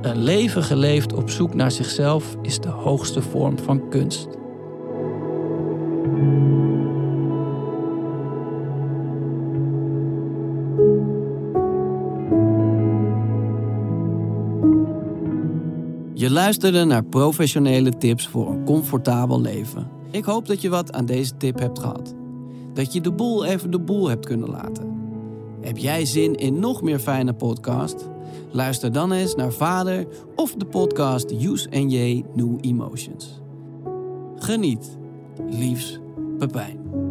Een leven geleefd op zoek naar zichzelf is de hoogste vorm van kunst. Je luisterde naar professionele tips voor een comfortabel leven. Ik hoop dat je wat aan deze tip hebt gehad. Dat je de boel even de boel hebt kunnen laten. Heb jij zin in nog meer fijne podcast? Luister dan eens naar Vader of de podcast Use NJ New Emotions. Geniet. Liefs, Pepijn.